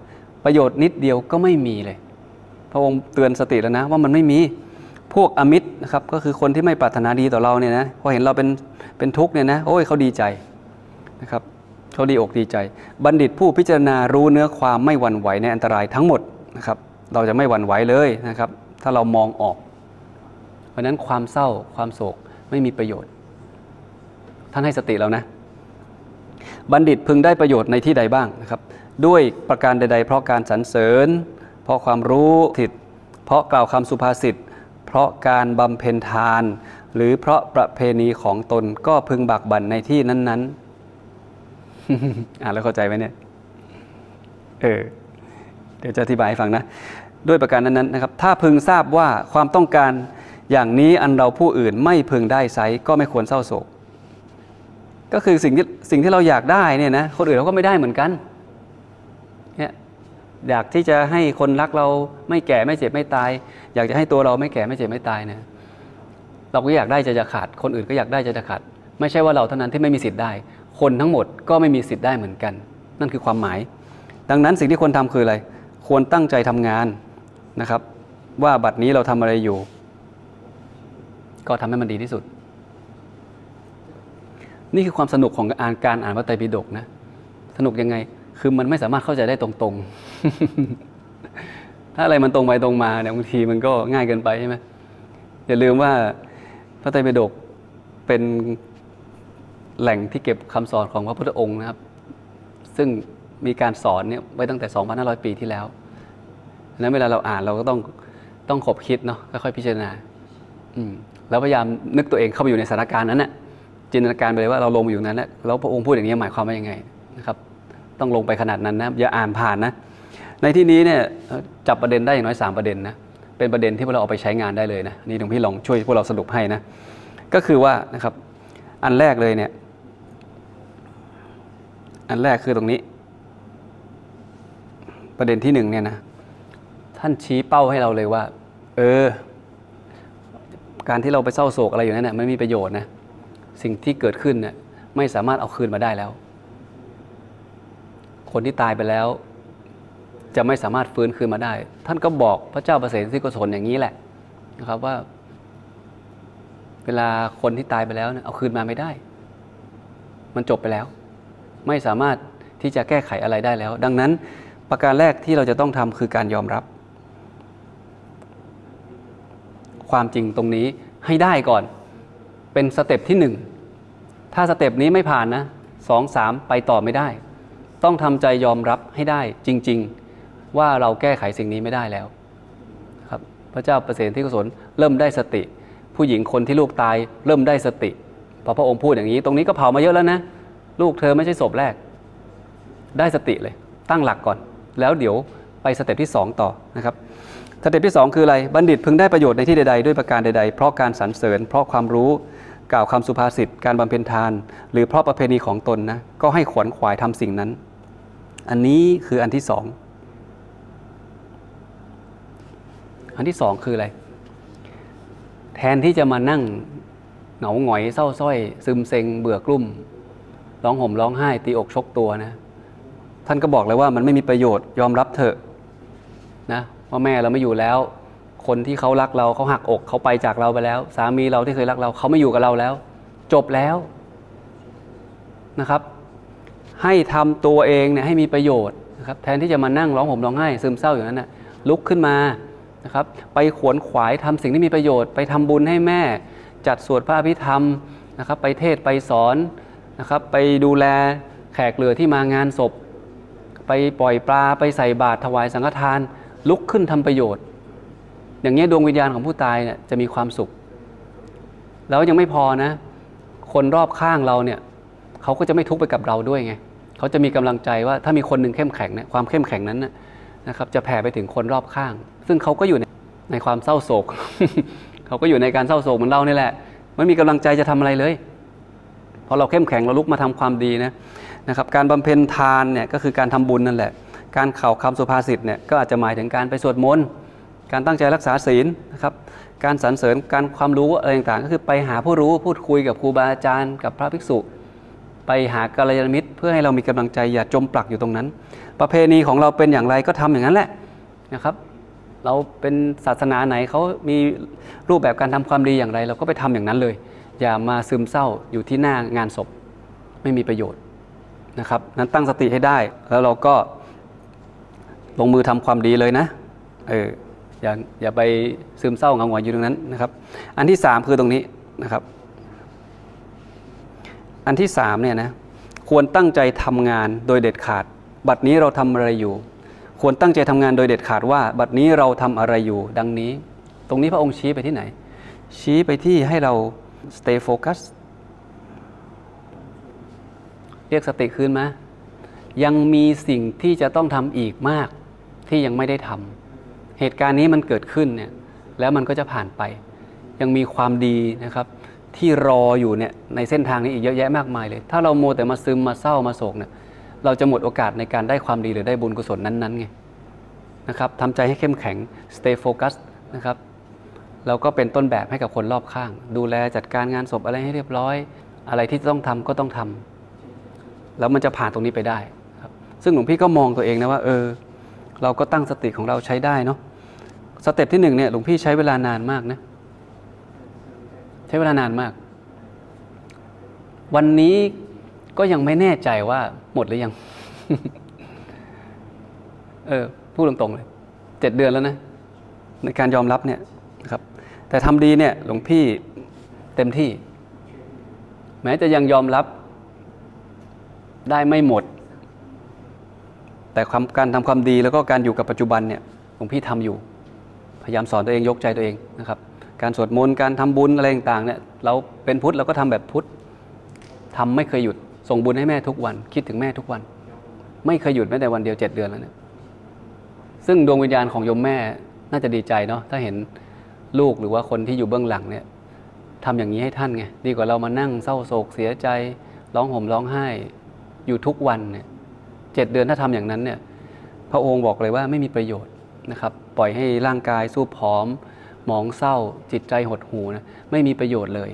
ประโยชน์นิดเดียวก็ไม่มีเลย พระองค์เตือนสติแล้วนะว่ามันไม่มีพวกอมิตรนะครับก็คือคนที่ไม่ปรารถนาดีต่อเราเนี่ยนะพอเห็นเราเป็นเป็นทุกข์เนี่ยนะโอ้ยเขาดีใจนะครับเขาดีอกดีใจ บัณฑิตผู้พิจารณารู้เนื้อความไม่หวั่นไหวในอันตรายทั้งหมดนะครับเราจะไม่หวั่นไหวเลยนะครับ ถ้าเรามองออก เพราะฉะนั้นความเศร้าความโศกไม่มีประโยชน์ ท่านให้สติเรานะ บัณฑิตพึงได้ประโยชน์ในที่ใดบ้างนะครับ ด้วยประการใด ๆ เพราะการสรรเสริญ เพราะความรู้ถิดเพราะกล่าวคำสุภาษิตเพราะการบำเพ็ญทาน หรือเพราะประเพณีของตนก็พึงบักบั่นในที่นั้น ๆ อ่านแล้วเข้าใจไหมเนี่ยเออเดี๋ยวจะอธิบายให้ฟังนะ ด้วยประการนั้นๆนะครับ ถ้าพึงทราบว่าความต้องการอย่างนี้อันเราผู้อื่นไม่พึงได้ไซก็ไม่ควรเศร้าโศก ก็คือสิ่งที่สิ่งที่เราอยากได้เนี่ยนะคนอื่นเขาก็ไม่ได้เหมือนกันเนี่ยอยากที่จะให้คนรักเราไม่แก่ไม่เจ็บไม่ตาย อยากจะให้ตัวเราไม่แก่ไม่เจ็บไม่ตายเนี่ยเราก็อยากได้จะจะขาด คนอื่นก็อยากได้จะจะขาด ไม่ใช่ว่าเราเท่านั้นที่ไม่มีสิทธิ์ได้ คนทั้งหมดก็ไม่มีสิทธิ์ได้เหมือนกัน นั่นคือความหมาย ดังนั้นสิ่งที่ควรทำคืออะไร ควรตั้งใจทำงานนะครับ ว่าบัดนี้เราทำอะไรอยู่ ก็ทำให้มันดีที่สุด นี่คือความสนุกของการการอ่านพระไตรปิฎกนะ สนุกยังไง คือมันไม่สามารถเข้าใจได้ตรงๆ ถ้าอะไรมันตรงไปตรงมาเนี่ยบางทีมันก็ง่ายเกินไปใช่ไหมอย่าลืมว่าพระไตรปิฎกเป็นแหล่งที่เก็บคำสอนของพระพุทธองค์นะครับ ซึ่งมีการสอนเนี่ยไว้ตั้งแต่ 2,500 ปีที่แล้วนั้นเวลาเราอ่านเราก็ต้องต้องขบคิดเนาะค่อยๆพิจารณาอืมแล้วพยายามนึกตัวเองเข้าไปอยู่ในสถานการณ์นั้นแน่ะ จินตนาการไปเลยว่าเราลงมาอยู่นั้นแล้วแล้วพระองค์พูดอย่างนี้หมายความว่ายังไงนะครับต้องลงไปขนาดนั้นนะอย่าอ่านผ่านนะในที่นี้เนี่ยจับประเด็นได้อย่างน้อยสามประเด็นนะเป็นประเด็นที่พวกเราเอาไปใช้งานได้เลยนะนี่หลวงพี่ลองช่วยพวกเราสรุปให้นะก็คือว่านะครับอันแรกเลยเนี่ยอันแรกคือตรงนี้ ประเด็นที่หนึ่งเนี่ยนะท่านชี้เป้าให้เราเลยว่า เออ การที่เราไปเศร้าโศกอะไรอยู่นั่นน่ะไม่มีประโยชน์นะ สิ่งที่เกิดขึ้นเนี่ยไม่สามารถเอาคืนมาได้แล้ว คนที่ตายไปแล้ว จะไม่สามารถฟื้นคืนมาได้ ท่านก็บอกพระเจ้าประเสริฐที่กุศลอย่างนี้แหละนะครับว่า เวลาคนที่ตายไปแล้วเนี่ยเอาคืนมาไม่ได้ มันจบไปแล้ว ไม่สามารถที่จะแก้ไขอะไรได้แล้ว ดังนั้นประการแรกที่เราจะต้องทำคือการยอมรับ ความจริงตรงนี้ให้ได้ก่อน เป็น step ที่หนึ่งถ้า step นี้ไม่ผ่านนะสองสามไปต่อไม่ได้ ต้องทำใจยอมรับให้ได้จริง ๆ ว่าเราแก้ไขสิ่งนี้ไม่ได้แล้วครับพระเจ้าประเสริฐที่กุศลเริ่มได้สติ ผู้หญิงคนที่ลูกตายเริ่มได้สติพอพระองค์พูดอย่างนี้ ตรงนี้ก็เผามาเยอะแล้วนะ ลูกเธอไม่ใช่ศพแรก ได้สติเลย ตั้งหลักก่อน แล้วเดี๋ยวไป step ที่ 2 ต่อนะครับ step ที่ 2 คืออะไร บัณฑิตพึงได้ประโยชน์ในที่ใดๆ ด้วยประการใด ๆ เพราะการสรรเสริญ เพราะความรู้ กล่าวคำสุภาษิตการบำเพ็ญทาน หรือเพราะประเพณีของตนนะก็ให้ขวนขวายทำสิ่งนั้น อันนี้คืออันที่สองอันที่สองคืออะไร แทนที่จะมานั่งเหงาหงอยเศร้าส้อย ซึมเซ็ง เบื่อกลุ่ม ร้องห่มร้องไห้ ตีอกชกตัวนะ ท่านก็บอกเลยว่ามันไม่มีประโยชน์ยอมรับเถอะนะว่าแม่เราไม่อยู่แล้ว คนที่เขารักเราเขาหักอกเขาไปจากเราไปแล้ว สามีเราที่เคยรักเราเขาไม่อยู่กับเราแล้ว จบแล้วนะครับ ให้ทำตัวเองเนี่ยให้มีประโยชน์นะครับแทนที่จะมานั่งร้องห่มร้องไห้ซึมเศร้าอย่างนั้นนะลุกขึ้นมานะครับ ไปขวนขวายทำสิ่งที่มีประโยชน์ ไปทำบุญให้แม่ จัดสวดพระอภิธรรมนะครับ ไปเทศไปสอนนะครับ ไปดูแลแขกเหลือที่มางานศพ ไปปล่อยปลาไปใส่บาตรถวายสังฆทาน ลุกขึ้นทำประโยชน์ อย่างนี้ดวงวิญญาณของผู้ตายเนี่ยจะมีความสุข แล้วยังไม่พอนะ คนรอบข้างเราเนี่ยเขาก็จะไม่ทุกข์ไปกับเราด้วยไงเขาจะมีกำลังใจว่าถ้ามีคนหนึ่งเข้มแข็งเนี่ยความเข้มแข็งนั้นนะครับจะแผ่ไปถึงคนรอบข้าง ซึ่งเขาก็อยู่ในในความเศร้าโศก เขาก็อยู่ในการเศร้าโศกเหมือนเรานี่แหละไม่มีกำลังใจจะทำอะไรเลยพอเราเข้มแข็งเราลุกมาทำความดีนะนะครับการบำเพ็ญทานเนี่ยก็คือการทำบุญนั่นแหละ การเข่าคำสุภาษิตเนี่ยก็อาจจะหมายถึงการไปสวดมนต์ การตั้งใจรักษาศีลนะครับ การสรรเสริญการความรู้อะไรต่างๆ ก็คือไปหาผู้รู้พูดคุยกับครูบาอาจารย์ กับพระภิกษุ ไปหากัลยาณมิตร เพื่อให้เรามีกำลังใจอย่าจมปลักอยู่ตรงนั้น ประเพณีของเราเป็นอย่างไรก็ทำอย่างนั้นแหละนะครับ เราเป็นศาสนาไหนเขามีรูปแบบการทำความดีอย่างไร เราก็ไปทำอย่างนั้นเลย อย่ามาซึมเศร้าอยู่ที่หน้างานศพไม่มีประโยชน์นะครับนั้นตั้งสติให้ได้แล้วเราก็ลงมือทำความดีเลยนะเออ อย่าอย่าไปซึมเศร้าเงาหงอยอยู่ตรงนั้นนะครับ อันที่สามคือตรงนี้นะครับ อันที่สามเนี่ยนะควรตั้งใจทำงานโดยเด็ดขาด บัดนี้เราทำอะไรอยู่ ควรตั้งใจทำงานโดยเด็ดขาดว่า บัดนี้เราทำอะไรอยู่ ดังนี้ ตรงนี้พระองค์ชี้ไปที่ไหน ชี้ไปที่ให้เรา stay focus เรียกสติคืนมายังมีสิ่งที่จะต้องทำอีกมากที่ยังไม่ได้ทำ เหตุการณ์นี้มันเกิดขึ้นเนี่ยแล้วมันก็จะผ่านไป ยังมีความดีนะครับที่รออยู่เนี่ยในเส้นทางนี้อีกเยอะแยะมากมายเลย ถ้าเราโมแต่มาซึมมาเศร้ามาโศกเนี่ยเราจะหมดโอกาสในการได้ความดีหรือได้บุญกุศลนั้นๆไงนะครับทำใจให้เข้มแข็ง stay focus นะครับแล้วก็เป็นต้นแบบให้กับคนรอบข้าง ดูแลจัดการงานศพอะไรให้เรียบร้อย อะไรที่ต้องทำก็ต้องทำแล้วมันจะผ่านตรงนี้ไปได้ครับซึ่งหลวงพี่ก็มองตัวเองนะว่าเออ เราก็ตั้งสติของเราใช้ได้เนาะ สเต็ปที่หนึ่งเนี่ยหลวงพี่ใช้เวลานานมากนะใช้เวลานานมาก วันนี้ก็ยังไม่แน่ใจว่าหมดหรือยัง เออพูดตรงๆเลยเจ็ดเดือนแล้วนะ ในการยอมรับเนี่ยนะครับ แต่ทำดีเนี่ย หลวงพี่เต็มที่ แม้จะยังยอมรับ ได้ไม่หมด แต่การทำความดีแล้วก็การอยู่กับปัจจุบันเนี่ย หลวงพี่ทำอยู่ พยายามสอนตัวเองยกใจตัวเองนะครับ การสวดมนต์การทำบุญอะไรต่างๆเนี่ยเราเป็นพุทธเราก็ทำแบบพุทธทำไม่เคยหยุดส่งบุญให้แม่ทุกวัน คิดถึงแม่ทุกวัน ไม่เคยหยุดแม้แต่วันเดียวเจ็ดเดือนแล้วเนี่ยซึ่งดวงวิญญาณของโยมแม่น่าจะดีใจเนาะถ้าเห็นลูกหรือว่าคนที่อยู่เบื้องหลังเนี่ยทำอย่างนี้ให้ท่านไงดีกว่าเรามานั่งเศร้าโศกเสียใจร้องห่มร้องไห้อยู่ทุกวันเนี่ยเจ็ดเดือนถ้าทำอย่างนั้นเนี่ยพระองค์บอกเลยว่าไม่มีประโยชน์นะครับ ปล่อยให้ร่างกายสู้ผอม หมองเศร้า จิตใจหดหูนะไม่มีประโยชน์เลย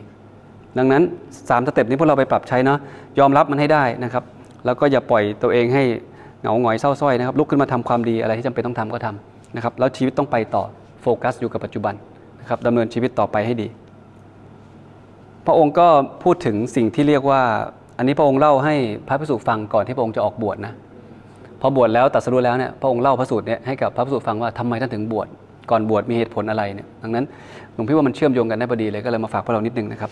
ดังนั้น3ามสเต็ปนี้พวกเราไปปรับใช้เนาะยอมรับมันให้ได้นะครับ แล้วก็อย่าปล่อยตัวเองให้เหงาหงอยเศร้าส้อยนะครับลุกขึ้นมาทำความดีอะไรที่จำเป็นต้องทำก็ทำนะครับแล้วชีวิตต้องไปต่อโฟกัสอยู่กับปัจจุบันนะครับดำเนินชีวิตต่อไปให้ดี พระองค์ก็พูดถึงสิ่งที่เรียกว่า อันนี้พระองค์เล่าให้พระภิกษุฟังก่อนที่พระองค์จะออกบวชนะ พอบวชแล้วตรัสรู้แล้วเนี่ยพระองค์เล่าพระสูตรเนี่ยให้กับพระภิกษุฟังว่าทำไมท่านถึงบวชก่อนบวชมีเหตุผลอะไรเนี่ยดังนั้นหลวงพี่ว่ามันเชื่อมโยงกันได้พอดีเลยก็เลยมาฝากพวกเรานิดนึงนะครับ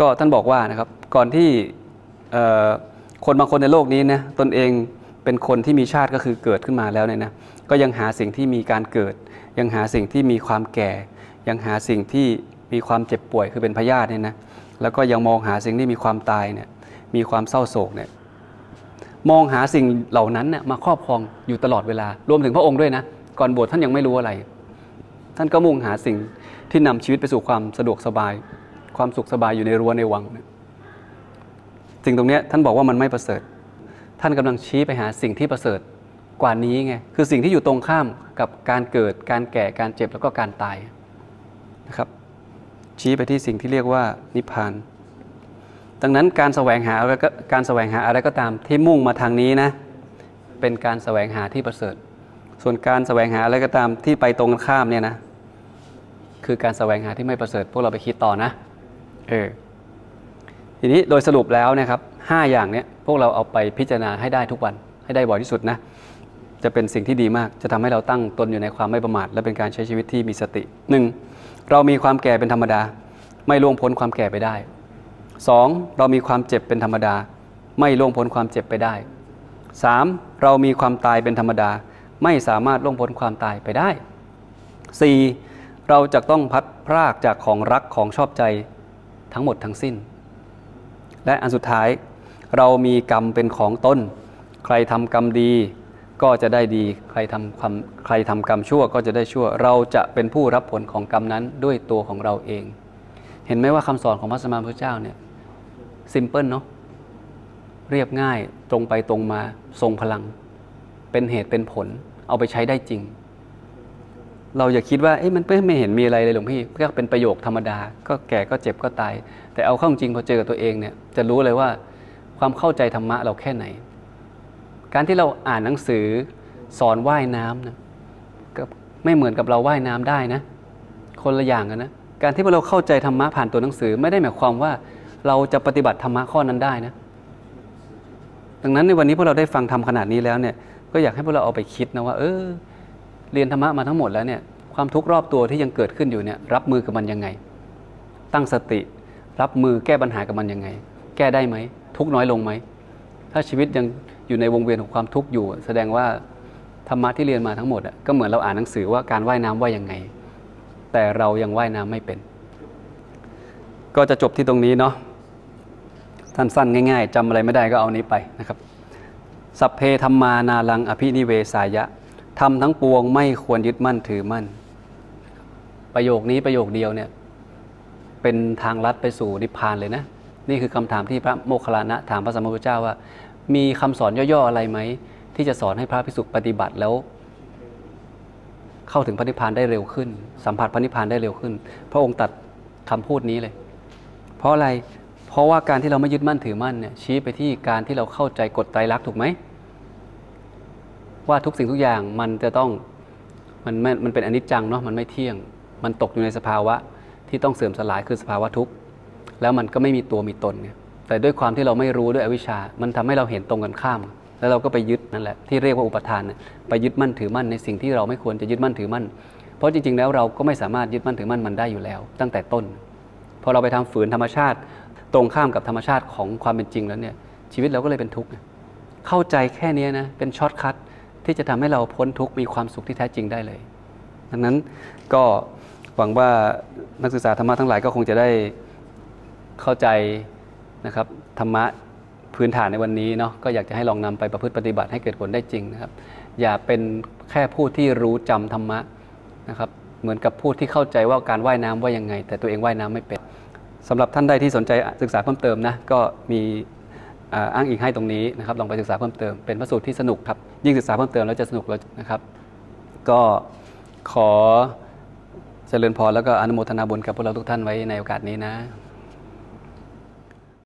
ก็ท่านบอกว่านะครับก่อนที่คนบางคนในโลกนี้นะตนเองเป็นคนที่มีชาติก็คือเกิดขึ้นมาแล้วเนี่ยนะก็ยังหาสิ่งที่มีการเกิด ยังหาสิ่งที่มีความแก่ ยังหาสิ่งที่มีความเจ็บป่วยคือเป็นพยาธิเนี่ยนะแล้วก็ยังมองหาสิ่งที่มีความตายเนี่ยมีความเศร้าโศกเนี่ย มองหาสิ่งเหล่านั้นมาครอบครองอยู่ตลอดเวลา รวมถึงพระองค์ด้วยนะ ก่อนบวชท่านยังไม่รู้อะไร ท่านก็มุ่งหาสิ่งที่นำชีวิตไปสู่ความสะดวกสบาย ความสุขสบายอยู่ในรั้วในวังสิ่งตรงนี้ท่านบอกว่ามันไม่ประเสริฐ ท่านกำลังชี้ไปหาสิ่งที่ประเสริฐกว่านี้ไง คือสิ่งที่อยู่ตรงข้ามกับการเกิด การแก่ การเจ็บแล้วก็การตายนะครับ ชี้ไปที่สิ่งที่เรียกว่านิพพาน ดังนั้นการแสวงหาอะไรก็การแสวงหาอะไรก็ตามที่มุ่งมาทางนี้นะเป็นการแสวงหาที่ประเสริฐ ส่วนการแสวงหาอะไรก็ตามที่ไปตรงข้ามเนี่ยนะคือการแสวงหาที่ไม่ประเสริฐ พวกเราไปคิดต่อนะเออทีนี้โดยสรุปแล้วนะครับห้าอย่างเนี้ยพวกเราเอาไปพิจารณาให้ได้ทุกวันให้ได้บ่อยที่สุดนะจะเป็นสิ่งที่ดีมาก จะทำให้เราตั้งตนอยู่ในความไม่ประมาท และเป็นการใช้ชีวิตที่มีสติหนึ่งเรามีความแก่เป็นธรรมดา ไม่ล่วงพ้นความแก่ไปได้ 2. เรามีความเจ็บเป็นธรรมดา ไม่ล่วงพ้นความเจ็บไปได้ 3. เรามีความตายเป็นธรรมดา ไม่สามารถล่วงพ้นความตายไปได้ 4. เราจะต้องพัดพรากจากของรักของชอบใจทั้งหมดทั้งสิ้น และอันสุดท้าย เรามีกรรมเป็นของตนใครทำกรรมดีก็จะได้ดี ใครทำความใครทำกรรมชั่วก็จะได้ชั่ว เราจะเป็นผู้รับผลของกรรมนั้นด้วยตัวของเราเอง เห็นไหมว่าคำสอนของพระสมมาพุทธเจ้าเนี่ย ซิมเพิลเนาะเรียบง่ายตรงไปตรงมาทรงพลัง เป็นเหตุเป็นผล เอาไปใช้ได้จริง เราอย่าคิดว่าเอ้มันไม่เห็นมีอะไรเลยหลวงพี่ก็เป็นประโยคธรรมดา ก็แก่ก็เจ็บก็ตาย แต่เอาเข้าจริงพอเจอกับตัวเองเนี่ยจะรู้เลยว่าความเข้าใจธรรมะเราแค่ไหน การที่เราอ่านหนังสือสอนว่ายน้ำนะก็ไม่เหมือนกับเราว่ายน้ำได้นะ คนละอย่างกันนะการที่เราเข้าใจธรรมะผ่านตัวหนังสือไม่ได้หมายความว่า เราจะปฏิบัติธรรมะข้อนั้นได้นะ ดังนั้นในวันนี้พวกเราได้ฟังทำขนาดนี้แล้วเนี่ย ก็อยากให้พวกเราเอาไปคิดนะว่า เออ เรียนธรรมะมาทั้งหมดแล้วเนี่ยความทุกข์รอบตัวที่ยังเกิดขึ้นอยู่เนี่ย รับมือกับมันยังไง ตั้งสติ รับมือแก้ปัญหากับมันยังไง แก้ได้ไหมทุกน้อยลงไหมถ้าชีวิตยังอยู่ในวงเวียนของความทุกข์อยู่ แสดงว่าธรรมะที่เรียนมาทั้งหมดอะก็เหมือนเราอ่านหนังสือว่าการว่ายน้ำว่ายังไง แต่เรายังว่ายน้ำไม่เป็น ก็จะจบที่ตรงนี้เนาะ สั้นๆ ง่ายๆจำอะไรไม่ได้ก็เอานี้ไปนะครับ สัพเพธรรมานาลังอภินิเวสายะทำทั้งปวงไม่ควรยึดมั่นถือมั่น ประโยคนี้ประโยคเดียวเนี่ยเป็นทางลัดไปสู่นิพพานเลยนะ นี่คือคำถามที่พระโมคคัลลานะถามพระสัมมาสัมพุทธเจ้าว่า มีคำสอนย่อๆอะไรไหม ที่จะสอนให้พระภิกษุปฏิบัติแล้ว เข้าถึงพระนิพพานได้เร็วขึ้น สัมผัสพระนิพพานได้เร็วขึ้น พระองค์ตัดคำพูดนี้เลย เพราะอะไร ราะว่าการที่เราไม่ยึดมั่นถือมั่นเนี่ยชี้ไปที่การที่เราเข้าใจกฎไตรลักษณ์ถูกไหมว่าทุกสิ่งทุกอย่างมันจะต้องมันมันเป็นอนิจจังเนาะมันไม่เที่ยง มันตกอยู่ในสภาวะที่ต้องเสื่อมสลายคือสภาวะทุกข์แล้วมันก็ไม่มีตัวมีตนไงแต่ด้วยความที่เราไม่รู้ด้วยอวิชชา มันทำให้เราเห็นตรงกันข้าม แล้วเราก็ไปยึดนั่นแหละที่เรียกว่าอุปาทานเนี่ยไปยึดมั่นถือมั่นในสิ่งที่เราไม่ควรจะยึดมั่นถือมั่น เพราะจริงๆแล้วเราก็ไม่สามารถยึดมั่นถือมั่นมันได้อยู่แล้ว ตั้งแต่ต้นพอเราไปทำฝืนธรรมชาติ ตรงข้ามกับธรรมชาติของความเป็นจริงแล้วเนี่ยชีวิตเราก็เลยเป็นทุกข์เข้าใจแค่นี้นะเป็น shortcutที่จะทำให้เราพ้นทุกข์มีความสุขที่แท้จริงได้เลย ดังนั้นก็หวังว่านักศึกษาธรรมะทั้งหลายก็คงจะได้เข้าใจนะครับธรรมะพื้นฐานในวันนี้เนาะก็อยากจะให้ลองนำไปประพฤติปฏิบัติให้เกิดผลได้จริงนะครับ อย่าเป็นแค่ผู้ที่รู้จำธรรมะนะครับ เหมือนกับผู้ที่เข้าใจว่าการว่ายน้ำว่ายังไง แต่ตัวเองว่ายน้ำไม่เป็น สำหรับท่านใดที่สนใจศึกษาเพิ่มเติมนะก็มีอ้างอิงให้ตรงนี้นะครับลองไปศึกษาเพิ่มเติมเป็นพระสูตรที่สนุกครับยิ่งศึกษาเพิ่มเติมแล้วจะสนุกแล้วนะครับ ก็ขอเจริญพรแล้วก็อนุโมทนาบุญกับพวกเราทุกท่านไว้ในโอกาสนี้นะ